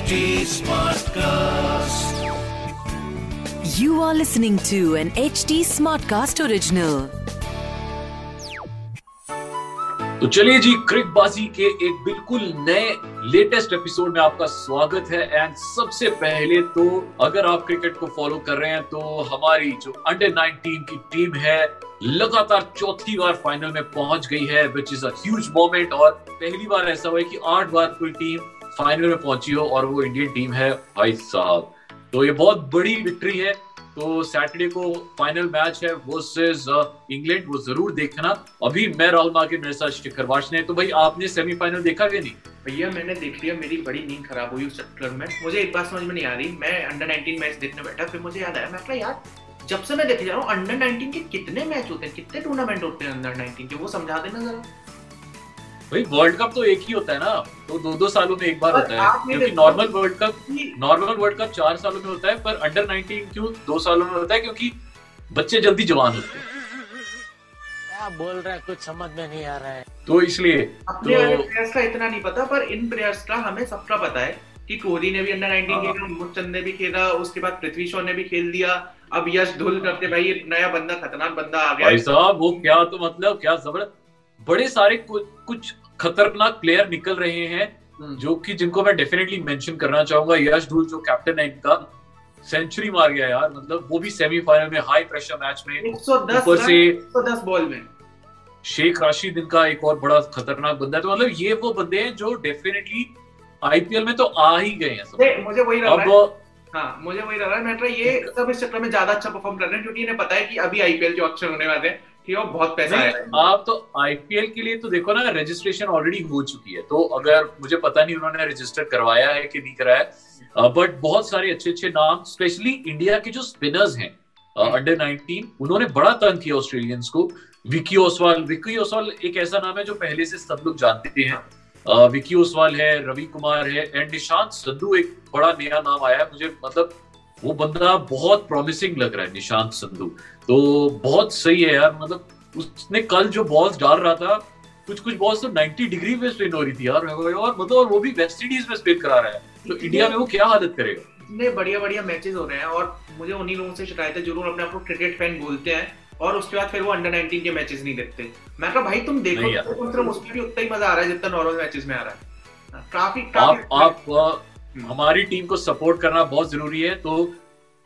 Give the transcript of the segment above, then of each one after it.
HD Smartcast. You are listening to an HD Smartcast original. तो चलिए जी क्रिकबाजी के एक बिल्कुल नए लेटेस्ट एपिसोड में आपका स्वागत है एंड सबसे पहले तो अगर आप क्रिकेट को फॉलो कर रहे हैं तो हमारी जो अंडर 19 की टीम है लगातार चौथी बार फाइनल में पहुँच गई है विच इज़ अज मोमेंट और पहली बार ऐसा हुआ है कि आठ बार कोई टीम फाइनल में पहुँची हो और वो इंडियन टीम है भाई साहब। तो ये बहुत बड़ी विक्ट्री है। तो सैटरडे को फाइनल मैच है वर्सेस इंग्लैंड वो ज़रूर देखना। अभी मैं राहुल मार्के मेरे साथ शिखर वाश ने। तो भाई आपने सेमीफाइनल देखा कि नहीं? भैया, मैंने देख लिया, मेरी बड़ी नींद खराब हुई उस चक्कर में। मुझे एक बात समझ में नहीं आ रही। मैं अंडर 19 मैच देखने बैठा, फिर मुझे याद आया, मैं कहा, यार, जब से मैं देखे जा रहा हूँ अंडर 19 के कितने मैच होते हैं? कितने टूर्नामेंट होते हैं अंडर 19 के? वो समझा देना जरा। भाई वर्ल्ड कप तो एक ही होता है ना। तो दो दो सालों में एक बार होता है। क्योंकि normal world cup normal world cup चार सालों में होता है पर अंडर 19 क्यों दो सालों में होता है? क्योंकि बच्चे जल्दी जवान होते हैं। क्या बोल रहा है? कुछ समझ में नहीं आ रहा है। तो इसलिए अपने तो- प्लेयर्स का इतना नहीं पता पर इन प्लेयर्स का हमें सबका पता है कि कोहली ने भी अंडर 19 हाँ। खेला मुखचंद ने भी खेला उसके बाद पृथ्वी शॉ ने भी खेल दिया। अब यश धुल करते भाई ये नया बंदा खतरनाक बंदा आ गया। भाई साहब वो क्या तो मतलब क्या ज़बरदस्त बड़े सारे कुछ कुछ खतरनाक प्लेयर निकल रहे हैं हम्म। जो कि जिनको मैं डेफिनेटली मेंशन करना चाहूँगा। यश धूल जो कैप्टन है इनका सेंचुरी मार गया यार। मतलब वो भी सेमीफाइनल में हाई प्रेशर मैच में 110 ऊपर से 110 बॉल में। शेख राशिद इनका एक और बड़ा खतरनाक बंदा है। तो मतलब ये वो बंदे हैं जो डेफिनेटली आईपीएल में तो आ ही गए हैं मुझे मुझे वही लग रहा है। हाँ मुझे वही लग रहा है। मैं ये सब इस चक्कर में ज़्यादा अच्छा परफॉर्म कर रहे हैं क्योंकि इन्हें पता है कि अभी आईपीएल के ऑप्शन होने वाले हैं है और बहुत पैसा आएगा आप तो आईपीएल के लिए तो देखो ना रजिस्ट्रेशन ऑलरेडी हो चुकी है। तो अगर मुझे पता नहीं उन्होंने रजिस्टर करवाया है कि नहीं कराया बट बहुत सारे अच्छे अच्छे नाम स्पेशली इंडिया के जो स्पिनर्स हैं अंडर 19 उन्होंने बड़ा तंग किया ऑस्ट्रेलियंस को। विकी ओसवाल विकी ओसवाल एक ऐसा नाम है जो पहले से सब लोग जानते हैं। विकी ओसवाल है रवि कुमार है एंड निशांत संधू एक बड़ा नया नाम आया है। मुझे मतलब वो बंदा बहुत प्रॉमिसिंग लग रहा है निशांत संधू। तो बहुत सही है यार मतलब उसने कल जो बॉल्स डाल रहा था कुछ कुछ बॉल्स तो 90 डिग्री पे स्पिन हो रही थी यार और मतलब और वो भी वेस्ट इंडीज में स्पिन करा रहा है। तो इंडिया में वो क्या हालत करेगा? इतने बढ़िया बढ़िया मैचेस हो रहे हैं और मुझे उन्हीं लोगों से शिकायत है ज़रूर अपने आप को क्रिकेट फ़ैन बोलते हैं और उसके बाद फिर वो अंडर 19 के मैचेस नहीं देखते। मैं कहा भाई तुम देखो तो कम उसमें भी उतना ही मज़ा आ रहा है जितना नॉर्मल मैचेस में आ रहा है। काफ़ी आप काफ़ी आप हमारी टीम को सपोर्ट करना बहुत ज़रूरी है तो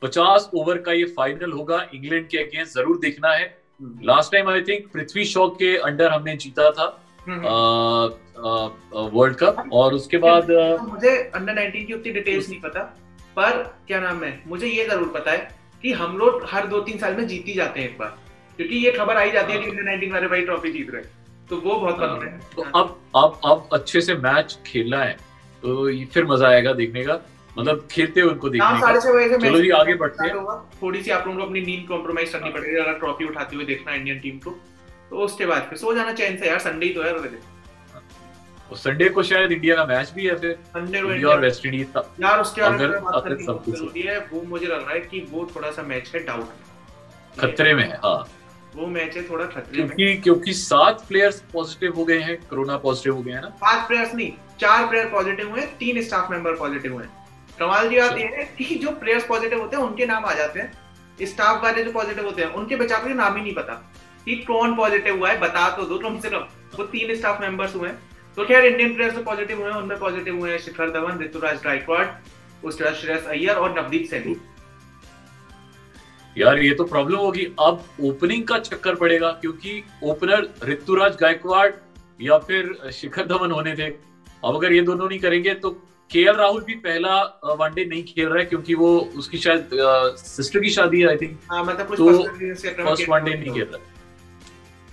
50 ओवर का ये फाइनल होगा। इंग्लैंड के अगेंस्ट ज़रूर देखना है। हम्म, last time I think Prithvi Shaw के अंडर हमने जीता था हम्म, वर्ल्ड कप और उसके बाद मुझे अंडर 19 की उतनी डिटेल्स नहीं पता पर क्या नाम है मुझे ये ज़रूर पता है कि हम लोग हर दो तीन साल में जीत ही जाते हैं एक बार क्योंकि ये खबर आई जाती है कि अंडर 19 वाले भाई ट्रॉफी जीत रहे हैं। तो वो बहुत हाँ, पता है। तो अब अब अब अच्छे से मैच खेलना है तो फिर मज़ा आएगा देखने का। मतलब खेलते हुए उनको देखने का। छह चलो जी, आगे बढ़ते हैं। थोड़ी सी आप लोगों को अपनी नींद कॉम्प्रोमाइज करनी पड़ेगी अगर ट्रॉफी उठाते हुए देखना इंडियन टीम को। तो उसके बाद फिर सो जाना चैन से यार संडे ही तो है। और संडे को शायद इंडिया का मैच भी है फिर। संडे को इंडिया और वेस्ट इंडीज का। यार उसके बारे अगर- बात अगर करनी सब कुछ- ज़रूरी है वो मुझे लग रहा है कि वो थोड़ा सा मैच है डाउट खतरे में है हाँ। वो मैच है थोड़ा खतरे में। क्योंकि क्योंकि सात प्लेयर्स पॉजिटिव हो गए हैं कोरोना पॉजिटिव हो गए हैं ना। पाँच प्लेयर्स नहीं चार प्लेयर पॉजिटिव हुए तीन स्टाफ मेंबर पॉजिटिव हुए। कमाल की बात ये है कि जो प्लेयर्स पॉजिटिव होते हैं उनके नाम आ जाते हैं। स्टाफ वाले जो पॉजिटिव होते हैं उनके बेचारों के नाम ही नहीं पता। कि कौन पॉजिटिव हुआ है बता तो दो कम से कम। वो तीन स्टाफ मेंबर्स हुए हैं। तो खैर इंडियन प्लेयर्स जो पॉजिटिव हुए हैं उनमें पॉजिटिव हुए हैं शिखर धवन ऋतुराज गायकवाड उसके बाद श्रेयस अय्यर और नवदीप सैनी यार ये तो प्रॉब्लम होगी। अब ओपनिंग का चक्कर पड़ेगा क्योंकि ओपनर ऋतुराज गायकवाड़ या फिर शिखर धवन होने थे। अब अगर ये दोनों नहीं करेंगे तो के राहुल भी पहला वनडे नहीं खेल रहा है क्योंकि वो उसकी शायद सिस्टर की शादी है आई थिंक हाँ मतलब तो फ़र्स्ट वनडे नहीं खेल रहा।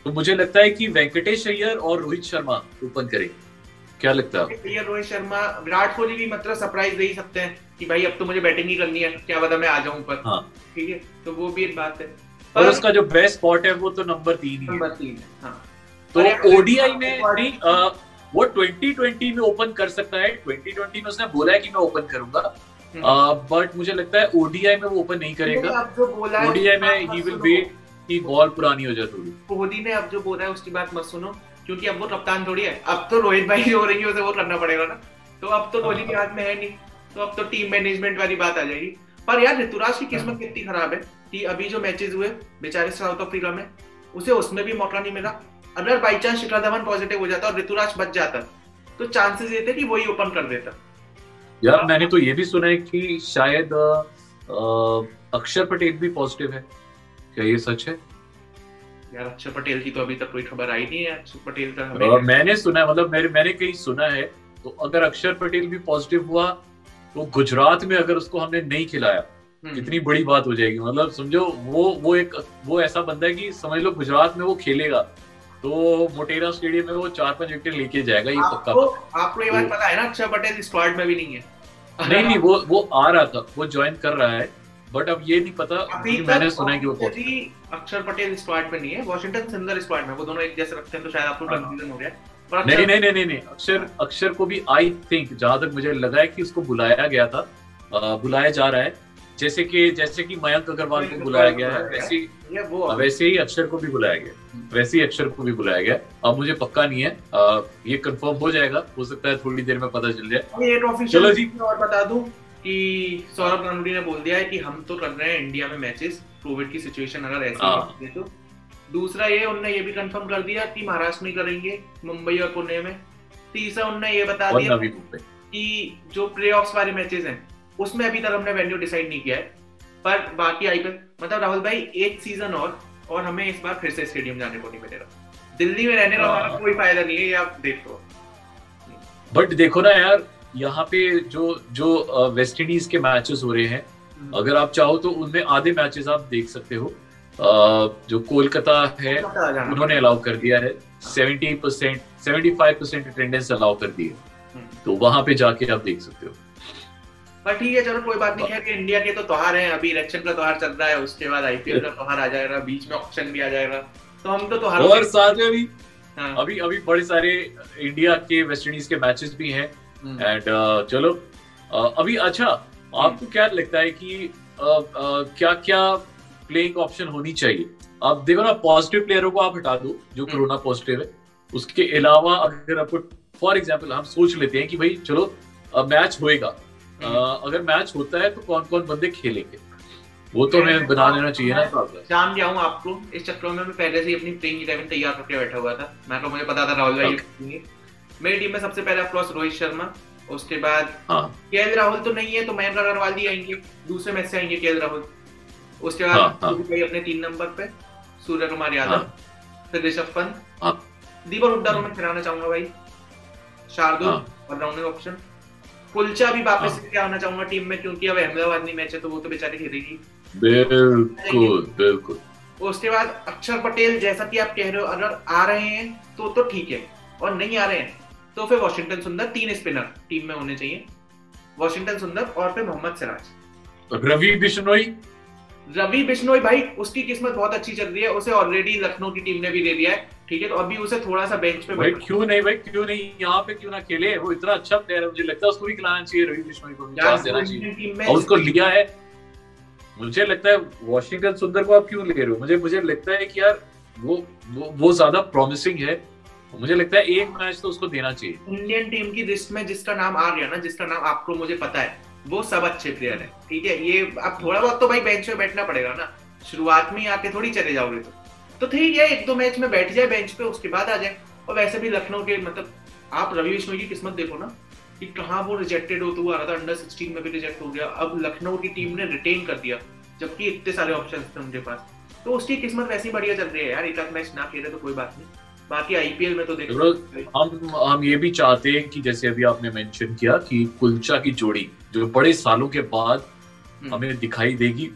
तो मुझे लगता है कि वेंकटेश अय्यर और रोहित शर्मा ओपन करेंगे। क्या लगता है? ये रोहित शर्मा विराट कोहली भी मतलब सरप्राइज़ दे ही सकते हैं कि भाई अब तो मुझे बैटिंग ही करनी है क्या पता मैं आ जाऊँ ऊपर। हाँ। ठीक है तो वो भी एक बात है। पर उसका जो बेस्ट स्पॉट है वो तो नंबर तीन ही नंबर तीन है हाँ। तो ओडीआई में नहीं अ, वो 2020 में ओपन कर सकता है। 2020 में उसने बोला है कि मैं ओपन करूँगा। हम्म। बट मुझे लगता है ओडीआई में वो ओपन नहीं करेगा। अब जो बोला है ओडीआई में ही विल वेट कि बॉल पुरानी हो जाए थोड़ी। कोहली ने अब जो बोला है उसकी बात मत सुनो क्योंकि अब वो कप्तान थोड़ी है। अब तो रोहित भाई जो हो रही है वो करना पड़ेगा ना। तो अब तो कोहली के हाथ में है नहीं तो अब तो टीम मैनेजमेंट वाली बात आ जाएगी। पर यार ऋतुराज की किस्मत कितनी खराब है कि अभी जो मैचेस हुए बेचारे साउथ अफ्रीका में उसे उसमें भी मौका नहीं मिला। अगर by chance Shikhar Dhawan positive हो जाता और ऋतुराज बच जाता तो चांसेस ये थे कि वही ओपन कर देता। यार मैंने तो ये भी सुना है कि शायद अक्षर पटेल भी पॉजिटिव है। क्या ये सच है? यार अक्षर पटेल की तो अभी तक कोई खबर आई नहीं है। अक्षर पटेल का हमें मैंने सुना है मतलब मेरे मैंने कहीं सुना है तो अगर अक्षर पटेल भी पॉजिटिव हुआ तो गुजरात में अगर उसको हमने नहीं खिलाया हम्म, कितनी बड़ी बात हो जाएगी। मतलब समझो वो वो एक वो ऐसा बंदा है कि समझ लो गुजरात में वो खेलेगा तो मोटेरा स्टेडियम में वो चार पाँच विकेट लेके जाएगा ये पक्का। आपको आपको ये बात पता है ना अक्षर पटेल स्क्वाड में भी नहीं है। नहीं नहीं वो वो आ रहा था वो ज्वाइन कर रहा है बट अब ये नहीं पता मैंने सुना है कि वो अक्षर पटेल स्क्वाड में नहीं है वॉशिंगटन सुंदर स्क्वाड में वो दोनों एक जैसे रखते हैं तो शायद आपको हाँ। कंफ्यूजन हो गया नहीं नहीं नहीं नहीं नहीं अक्षर अक्षर को भी आई थिंक जहाँ तक मुझे लगा है कि उसको बुलाया गया था बुलाया जा रहा है जैसे कि जैसे कि मयंक अग्रवाल को बुलाया गया है वैसे ही ये वो वैसे ही अक्षर को भी बुलाया गया। वैसे ही अक्षर को भी बुलाया गया। अब मुझे पक्का नहीं है। अ, ये कंफर्म हो जाएगा। हो सकता है थोड़ी देर में पता चल जाए। चलो जी। और बता दूँ कि सौरभ गांगुली ने बोल दिया है कि हम तो कर रहे हैं इंडिया में मैचेस कोविड की सिचुएशन अगर ऐसी हाँ। तो। दूसरा ये उनने ये भी कंफर्म कर दिया कि महाराष्ट्र में करेंगे मुंबई और पुणे में। तीसरा उनने ये बता दिया कि जो प्ले वाले मैचेस हैं उसमें अभी तक हमने वेन्यू डिसाइड नहीं किया है। पर बाकी आईपीएल मतलब राहुल भाई एक सीज़न और और हमें इस बार फिर से स्टेडियम जाने को नहीं मिलेगा। दिल्ली में रहने का हाँ। कोई फ़ायदा नहीं है ये आप देख लो। बट देखो ना यार यहाँ पे जो जो वेस्ट इंडीज के मैचेस हो रहे हैं अगर आप चाहो तो उनमें आधे मैचेस आप देख सकते हो। जो कोलकाता है उन्होंने अलाउ कर दिया है। Seventy percent seventy five percent attendance allow कर दी है हम्म। तो वहाँ पे जाके आप देख सकते हो। पर ठीक है चलो कोई बात नहीं खैर कि इंडिया के तो त्योहार हैं अभी इलेक्शन का त्योहार चल रहा है उसके बाद आईपीएल का त्योहार आ जाएगा बीच में ऑप्शन भी आ जाएगा तो हम तो त्योहारों और साथ में भी हाँ, अभी अभी बड़े सारे इंडिया के वेस्ट इंडीज के मैचेस भी हैं हम्म। एंड चलो अ, अभी अच्छा आपको क्या लगता है कि क्या क्या प्लेइंग ऑप्शन होनी चाहिए आप देखो ना पॉजिटिव प्लेयरों को आप हटा दो जो हम्म। कोरोना पॉजिटिव है उसके अलावा अगर आपको फॉर एग्ज़ाम्पल हम सोच लेते हैं कि भाई चलो मैच होएगा हम्म। अगर मैच होता है तो कौन कौन बंदे खेलेंगे? वो तो हमें बना लेना चाहिए ना गया हूँ आपको इस चक्कर में मैं पहले से ही अपनी प्लेइंग इलेवन तैयार करके बैठा हुआ था। मैं तो मुझे पता था राहुल भाई मेरी टीम में सबसे पहले ऑफकोर्स रोहित शर्मा उसके बाद हाँ। के राहुल तो नहीं है तो मयंक अग्रवाल ही आएँगे। दूसरे मैच से आएँगे के राहुल। उसके हाँ, बाद हाँ। सूर्य भाई अपने तीन नंबर पे सूर्य कुमार यादव हाँ। फिर ऋषभ पंत हाँ। दीपक हुड्डा को मैं खिलाना चाहूँगा भाई। शार्दुल हाँ। ऑलराउंडर ऑप्शन कुलचा भी वापस हाँ। से आना चाहूँगा टीम में क्योंकि अब अहमदाबाद नहीं मैच है तो वो तो बेचारे खेलेगी। बिल्कुल बिल्कुल। उसके बाद अक्षर पटेल जैसा कि आप कह रहे हो अगर आ रहे हैं तो तो ठीक है और नहीं आ रहे हैं तो फिर वॉशिंगटन सुंदर तीन स्पिनर टीम में होने चाहिए। वॉशिंगटन सुंदर और फिर मोहम्मद सिराज। रवि बिश्नोई रवि बिश्नोई भाई उसकी किस्मत बहुत अच्छी चल रही है उसे ऑलरेडी लखनऊ की टीम ने भी दे दिया है ठीक है? तो अभी उसे थोड़ा सा बेंच पे भाई क्यों नहीं भाई क्यों नहीं? यहाँ पे क्यों ना खेले? वो इतना अच्छा प्लेयर है मुझे लगता है उसको भी खिलाना चाहिए रवि बिश्नोई को। चांस देना चाहिए। और उसको लिया है। मुझे लगता है वॉशिंगटन सुंदर को आप क्यों ले रहे हो? मुझे मुझे लगता है कि यार वो वो, वो ज़्यादा प्रॉमिसिंग है। मुझे लगता है एक मैच तो उसको देना चाहिए। इंडियन टीम की लिस्ट में जिसका नाम आ गया ना जिसका नाम आपको मुझे पता है वो सब अच्छे प्लेयर है, ठीक है? ये अब थोड़ा बहुत तो भाई बेंच में बैठना पड़ेगा ना। शुरुआत में आके थोड़ी चले जाओगे तो। तो ठीक है, एक दो मैच में बैठ जाए बेंच पे, उसके बाद आ जाए। और वैसे भी लखनऊ के मतलब आप रवि बिश्नोई की किस्मत देखो ना, कि कहाँ वो रिजेक्टेड होता हुआ आ रहा था अंडर सिक्सटीन में भी रिजेक्ट हो गया। अब लखनऊ की टीम ने रिटेन कर दिया, जबकि इतने सारे ऑप्शन थे उनके पास। तो उसकी किस्मत वैसे बढ़िया चल रही है, यार, एक मैच ना खेले तो कोई बात नहीं। बाकी आईपीएल में तो देखो। हम हम ये भी चाहते हैं कि जैसे अभी आपने मेंशन किया कि कुलचा की जोड़ी जो बड़े सालों के बाद हम्म। हमें दिखाई देगी।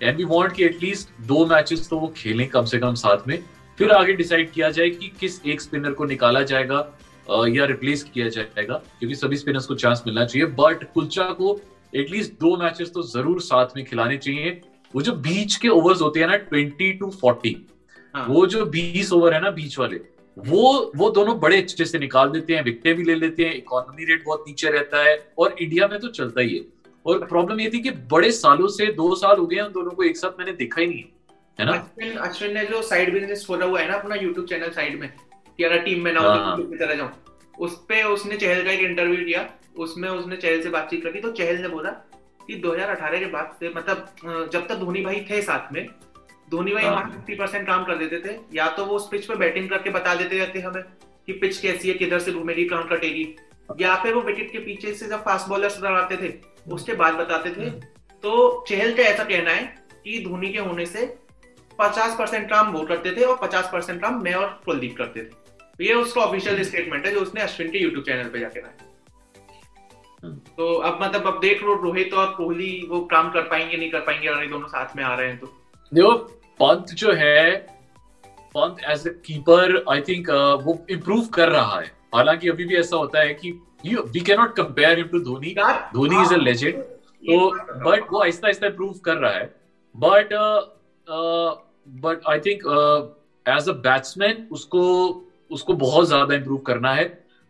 एंड वी वांट कि एटलीस्ट दो मैचेस तो वो खेलें कम से कम साथ में। फिर आगे डिसाइड किया जाए कि किस एक स्पिनर को निकाला जाएगा या रिप्लेस किया जाएगा क्योंकि सभी स्पिनर्स को चांस मिलना चाहिए। बट कुलचा को एटलीस्ट दो मैचेस तो ज़रूर साथ में खिलाने चाहिए। वो जो बीच के ओवर्स होते हैं ना ट्वेंटी टू फोर्टी। वो जो बीस ओवर है ना बीच वाले वो वो दोनों बड़े अच्छे से निकाल देते हैं विकेटें भी ले लेते हैं इकोनॉमी रेट बहुत नीचे रहता है और इंडिया में तो चलता ही है। और प्रॉब्लम ये थी कि बड़े सालों से दो साल हो गए हैं उन दोनों को एक साथ मैंने देखा ही नहीं है। है ना? अश्विन अश्विन ने जो साइड बिज़नेस खोला हुआ है ना अपना यूट्यूब चैनल साइड में कि अगर टीम में ना हो हाँ। तो तरह जाऊँ। उस पे उसने चहल का एक इंटरव्यू दिया उसमें उसने चहल से बातचीत करी तो चहल ने बोला कि 2018 के बाद से मतलब जब तक धोनी भाई थे साथ में धोनी भाई हाँ। फिफ्टी परसेंट काम कर देते थे या तो वो उस पिच पे बैटिंग करके बता देते रहते हमें कि पिच कैसी है किधर से घूमेगी कहाँ कटेगी। या फिर वो विकेट के पीछे से जब फास्ट बॉलर्स आते थे उसके बाद बताते थे। तो चहल का ऐसा कहना है कि धोनी के होने से 50 परसेंट काम वो करते थे और 50 परसेंट काम मैं और कुलदीप करते थे। तो ये उसका ऑफिशियल स्टेटमेंट है जो उसने अश्विन के यूट्यूब चैनल पे जाके रहा हम्म। तो अब मतलब अब देख लो रोहित और कोहली वो काम कर पाएँगे नहीं कर पाएँगे अगर ये दोनों साथ में आ रहे हैं तो। देखो पंत जो है Pant as a keeper I think वो इम्प्रूव कर रहा है। हालाँकि अभी भी ऐसा होता है कि we can not compare him to Dhoni Dhoni is a legend तो बट वो आहिस्ता आहिस्ता इम्प्रूव कर रहा है। But but I think as a batsman उसको उसको बहुत ज़्यादा इम्प्रूव करना है।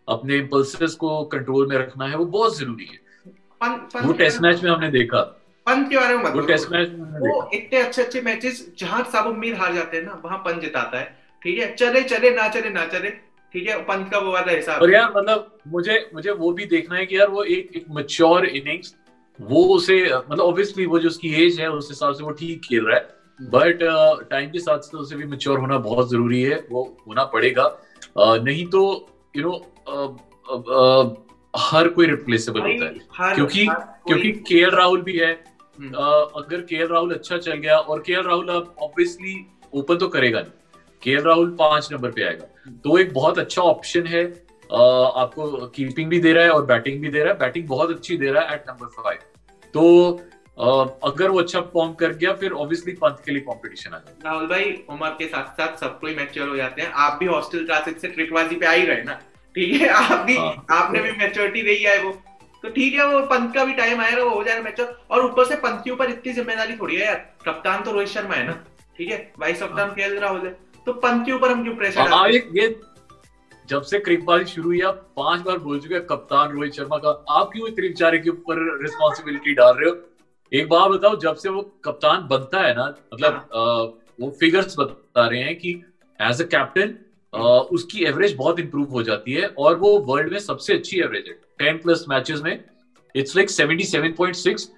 अपने इम्पल्सेस को कंट्रोल में रखना है। वो बहुत ज़रूरी है। वो टेस्ट मैच में हमने देखा। पंत के बारे में मत वो इतने अच्छे अच्छे मैचेस जहाँ सब उम्मीद हार जाते हैं ना वहाँ पंत जिताता है। ठीक है? चले चले ना चले ना चले। ठीक है? पंत का वो वाला हिसाब। और यार मतलब मुझे मुझे वो भी देखना है कि यार वो एक एक मच्योर इनिंग्स वो उसे मतलब ऑब्वियसली वो जो उसकी एज है उस हिसाब से वो ठीक खेल रहा है। बट टाइम के साथ साथ उसे भी मच्योर होना बहुत ज़रूरी है। वो होना पड़ेगा। Uh, नहीं तो यू नो हर कोई रिप्लेसेबल होता है। क्योंकि- क्योंकि के एल राहुल भी है। uh, अगर के राहुल अच्छा चल गया और के राहुल अब ऑब्वियसली ओपन तो करेगा नहीं। के राहुल पाँच नंबर पे आएगा। तो एक बहुत अच्छा ऑप्शन है। uh, आपको कीपिंग भी दे रहा है और बैटिंग भी दे रहा है। बैटिंग बहुत अच्छी दे रहा है एट नंबर फाइव तो uh, अगर वो अच्छा परफॉर्म कर गया फिर ऑब्वियसली पंत के लिए कंपटीशन आ जाएगा। राहुल भाई उम्र के साथ साथ सबको ही मैच्योर हो जाते हैं। आप भी हॉस्टल क्लासेस से ट्रिकबाजी पे आ ही रहे ना। ठीक है? आप भी हाँ। आपने भी मैच्योरिटी रही है वो। तो ठीक है वो पंत का भी टाइम आएगा वो हो जाएगा मैच्योर और ऊपर से पंत के ऊपर इतनी ज़िम्मेदारी थोड़ी है यार। कप्तान तो रोहित शर्मा है ना? ठीक है? वाइस कप्तान के राहुल है। तो पंत के ऊपर हम क्यों प्रेशर हाँ ये जब से क्रिकबाजी शुरू हुई आप पाँच बार बोल चुके हैं कप्तान रोहित शर्मा का। आप क्यों इतने बेचारे के ऊपर रिस्पॉन्सिबिलिटी डाल रहे हो? एक बात बताओ जब से वो कप्तान बनता है ना मतलब हाँ। वो फिगर्स बता रहे हैं कि एज अ कैप्टन उसकी एवरेज बहुत इंप्रूव हो जाती है और वो वर्ल्ड में सबसे अच्छी एवरेज है। टेन प्लस मैचेस में it's like seventy seven point six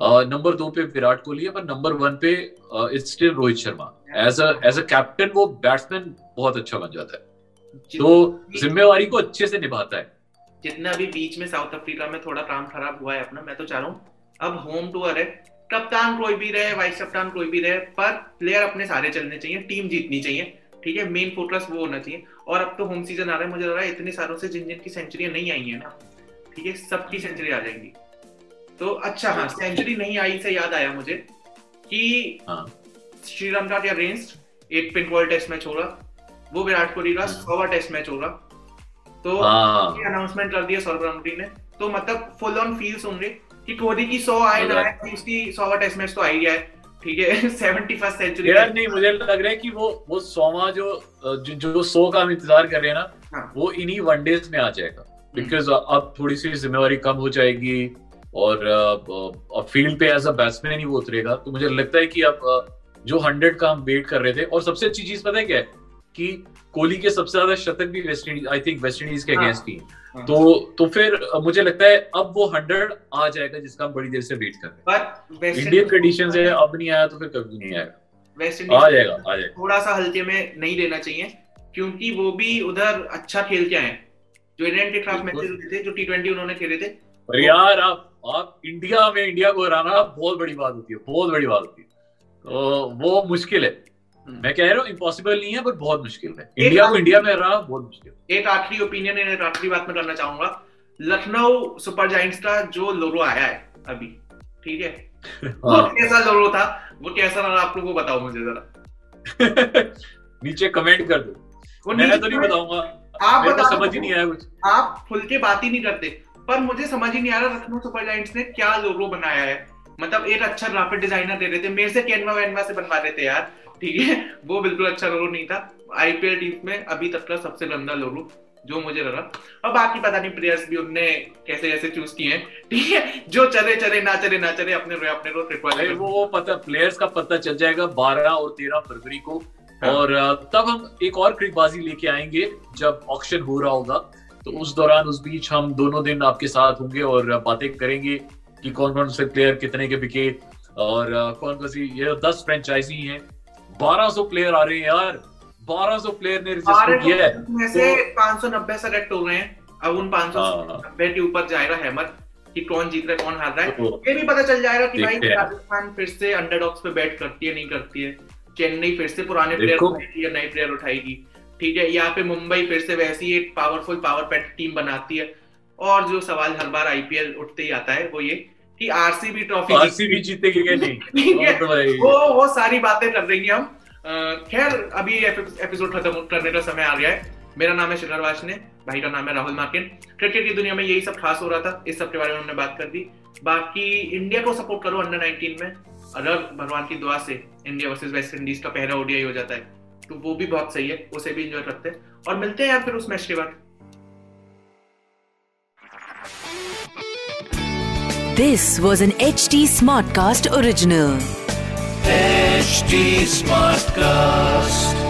number दो पे विराट कोहली है पर नंबर वन पे it's still Rohit Sharma. As a as a captain वो बैट्समैन बहुत अच्छा बन जाता है। तो जिम्मेवारी को अच्छे से निभाता है। जितना अभी बीच में साउथ अफ्रीका में थोड़ा काम खराब हुआ है अपना मैं तो चाह रहा हूँ अब होम टूर है कप्तान कोई भी रहे वाइस कप्तान कोई भी रहे पर प्लेयर अपने सारे चलने चाहिए टीम जीतनी चाहिए ठीक है? मेन फोकस वो होना चाहिए। और अब तो होम सीज़न आ रहा है मुझे लग रहा है इतने सालों से जिन जिन की सेंचुरी नहीं आई है ना ठीक है सबकी सेंचुरी आ जाएँगी। तो अच्छा हाँ सेंचुरी नहीं आई से याद आया मुझे कि हाँ। श्रीलंका के अगेंस्ट एक पिंक बॉल टेस्ट मैच होगा वो विराट कोहली का सौवा टेस्ट मैच होगा तो हाँ। अनाउंसमेंट कर दिया सौरभ गांगुली ने। तो मतलब फुल ऑन फील्स होंगे कि कोहली की सौ आए ना आए उसकी सौवा टेस्ट मैच तो आ ही। है ठीक है सेवेंटी फ़र्स्ट सेंचुरी यार नहीं मुझे लग रहा है कि वो वो सोमा जो जो, जो सौ का हम इंतज़ार कर रहे हैं ना हाँ। वो इन्हीं वनडेज में आ जाएगा। बिकॉज़ अब थोड़ी सी जिम्मेवारी कम हो जाएगी और अब फ़ील्ड पे एज अ बैट्समैन ही वो उतरेगा तो मुझे लगता है कि अब जो हंड्रेड का हम वेट कर रहे थे और सबसे अच्छी चीज़ पता है क्या है? कि कोहली के सबसे ज़्यादा शतक भी West Indies I think West Indies के हाँ। अगेंस्ट ही हाँ। तो तो फिर मुझे लगता है अब वो हंड्रेड आ जाएगा जिसका हम बड़ी देर से वेट कर रहे हैं। इंडियन कंडीशन है अब नहीं आया तो फिर कभी नहीं आएगा। वेस्ट आ जाएगा आ जाएगा। थोड़ा सा हल्के में नहीं लेना चाहिए क्योंकि वो भी उधर अच्छा खेल के आए जो इंडियन के खिलाफ। मैचेस थे जो टी ट्वेंटी उन्होंने खेले थे और यार आप आप इंडिया में इंडिया को हराना बहुत बड़ी बात होती है बहुत बड़ी बात होती है। तो वो मुश्किल है। मैं कह रहा हूँ इम्पॉसिबल नहीं है बट बहुत मुश्किल है। इंडिया को इंडिया में हराना बहुत मुश्किल एक आखिरी ओपिनियन एक आखिरी बात मैं करना चाहूँगा। लखनऊ सुपर जाइंट्स का जो लोगो आया है अभी ठीक है? वो हाँ। कैसा लोगो था? वो कैसा रहा? आप लोगों को बताओ मुझे जरा। नीचे कमेंट कर दो। मैं तो नहीं बताऊँगा। आप बता समझ ही नहीं आया कुछ। आप खुल के बात ही नहीं करते। पर मुझे समझ ही नहीं आ रहा लखनऊ सुपर जाइंट्स ने क्या लोगो बनाया है। मतलब एक अच्छा ग्राफिक डिज़ाइनर दे रहे थे। मेरे से कैनवा वैनवा से बनवा रहे थे यार। ठीक है? वो बिल्कुल अच्छा लोगो नहीं था। आईपीएल टीम में अभी तक का सबसे गंदा लोगो जो मुझे लगा। और बाकी पता नहीं प्लेयर्स भी उनने कैसे कैसे चूज़ किए हैं। ठीक है? जो चले चले ना चले ना चले अपने अपने अरे वो पता प्लेयर्स का पता चल जाएगा बारह और तेरह फरवरी को। और तब हम एक और क्रिकबाजी लेके आएँगे जब ऑक्शन हो रहा होगा। तो उस दौरान उस बीच हम दोनों दिन आपके साथ होंगे और बातें करेंगे कि कौन कौन से प्लेयर कितने के बिके और कौन कौन सी ये दस फ्रेंचाइजी हैं बारह सौ प्लेयर आ रहे हैं यार। बारह सौ प्लेयर ने रजिस्टर किया है। में से पाँच सौ नब्बे सेलेक्ट हो रहे हैं। अब उन पाँच सौ हाँ। नब्बे के ऊपर जाएगा हेमत कि कौन जीत रहा है कौन हार रहा है। तो ये भी पता चल जाएगा कि भाई राजस्थान फिर से अंडरडॉग्स पे बैट करती है नहीं करती है। चेन्नई फिर से पुराने प्लेयर उठाएगी या नए प्लेयर उठाएगी। ठीक है यहाँ पे मुंबई फिर से वैसी एक पावरफुल पावर पैक टीम बनाती है। और जो सवाल हर बार आईपीएल उठते ही आता है वो ये कि आरसीबी ट्रॉफी आरसीबी जीतेगी कि नहीं? वो वो सारी बातें कर देंगे हम। खैर अभी एपिसोड खत्म करने का समय आ गया है। मेरा नाम है शिखर वाशने भाई का नाम है राहुल मार्किन। क्रिकेट की दुनिया में यही सब खास हो रहा था इस सब के बारे में हमने बात कर दी। बाकी इंडिया को सपोर्ट करो अंडर 19 में। अगर भगवान की दुआ से इंडिया वर्सेस वेस्ट इंडीज का पहला ओडीआई हो जाता है तो वो भी बहुत सही है उसे भी इंजॉय करते हैं और मिलते हैं यार फिर उस मैच के बाद this was This was an HT Smartcast original. Smart Smartcast.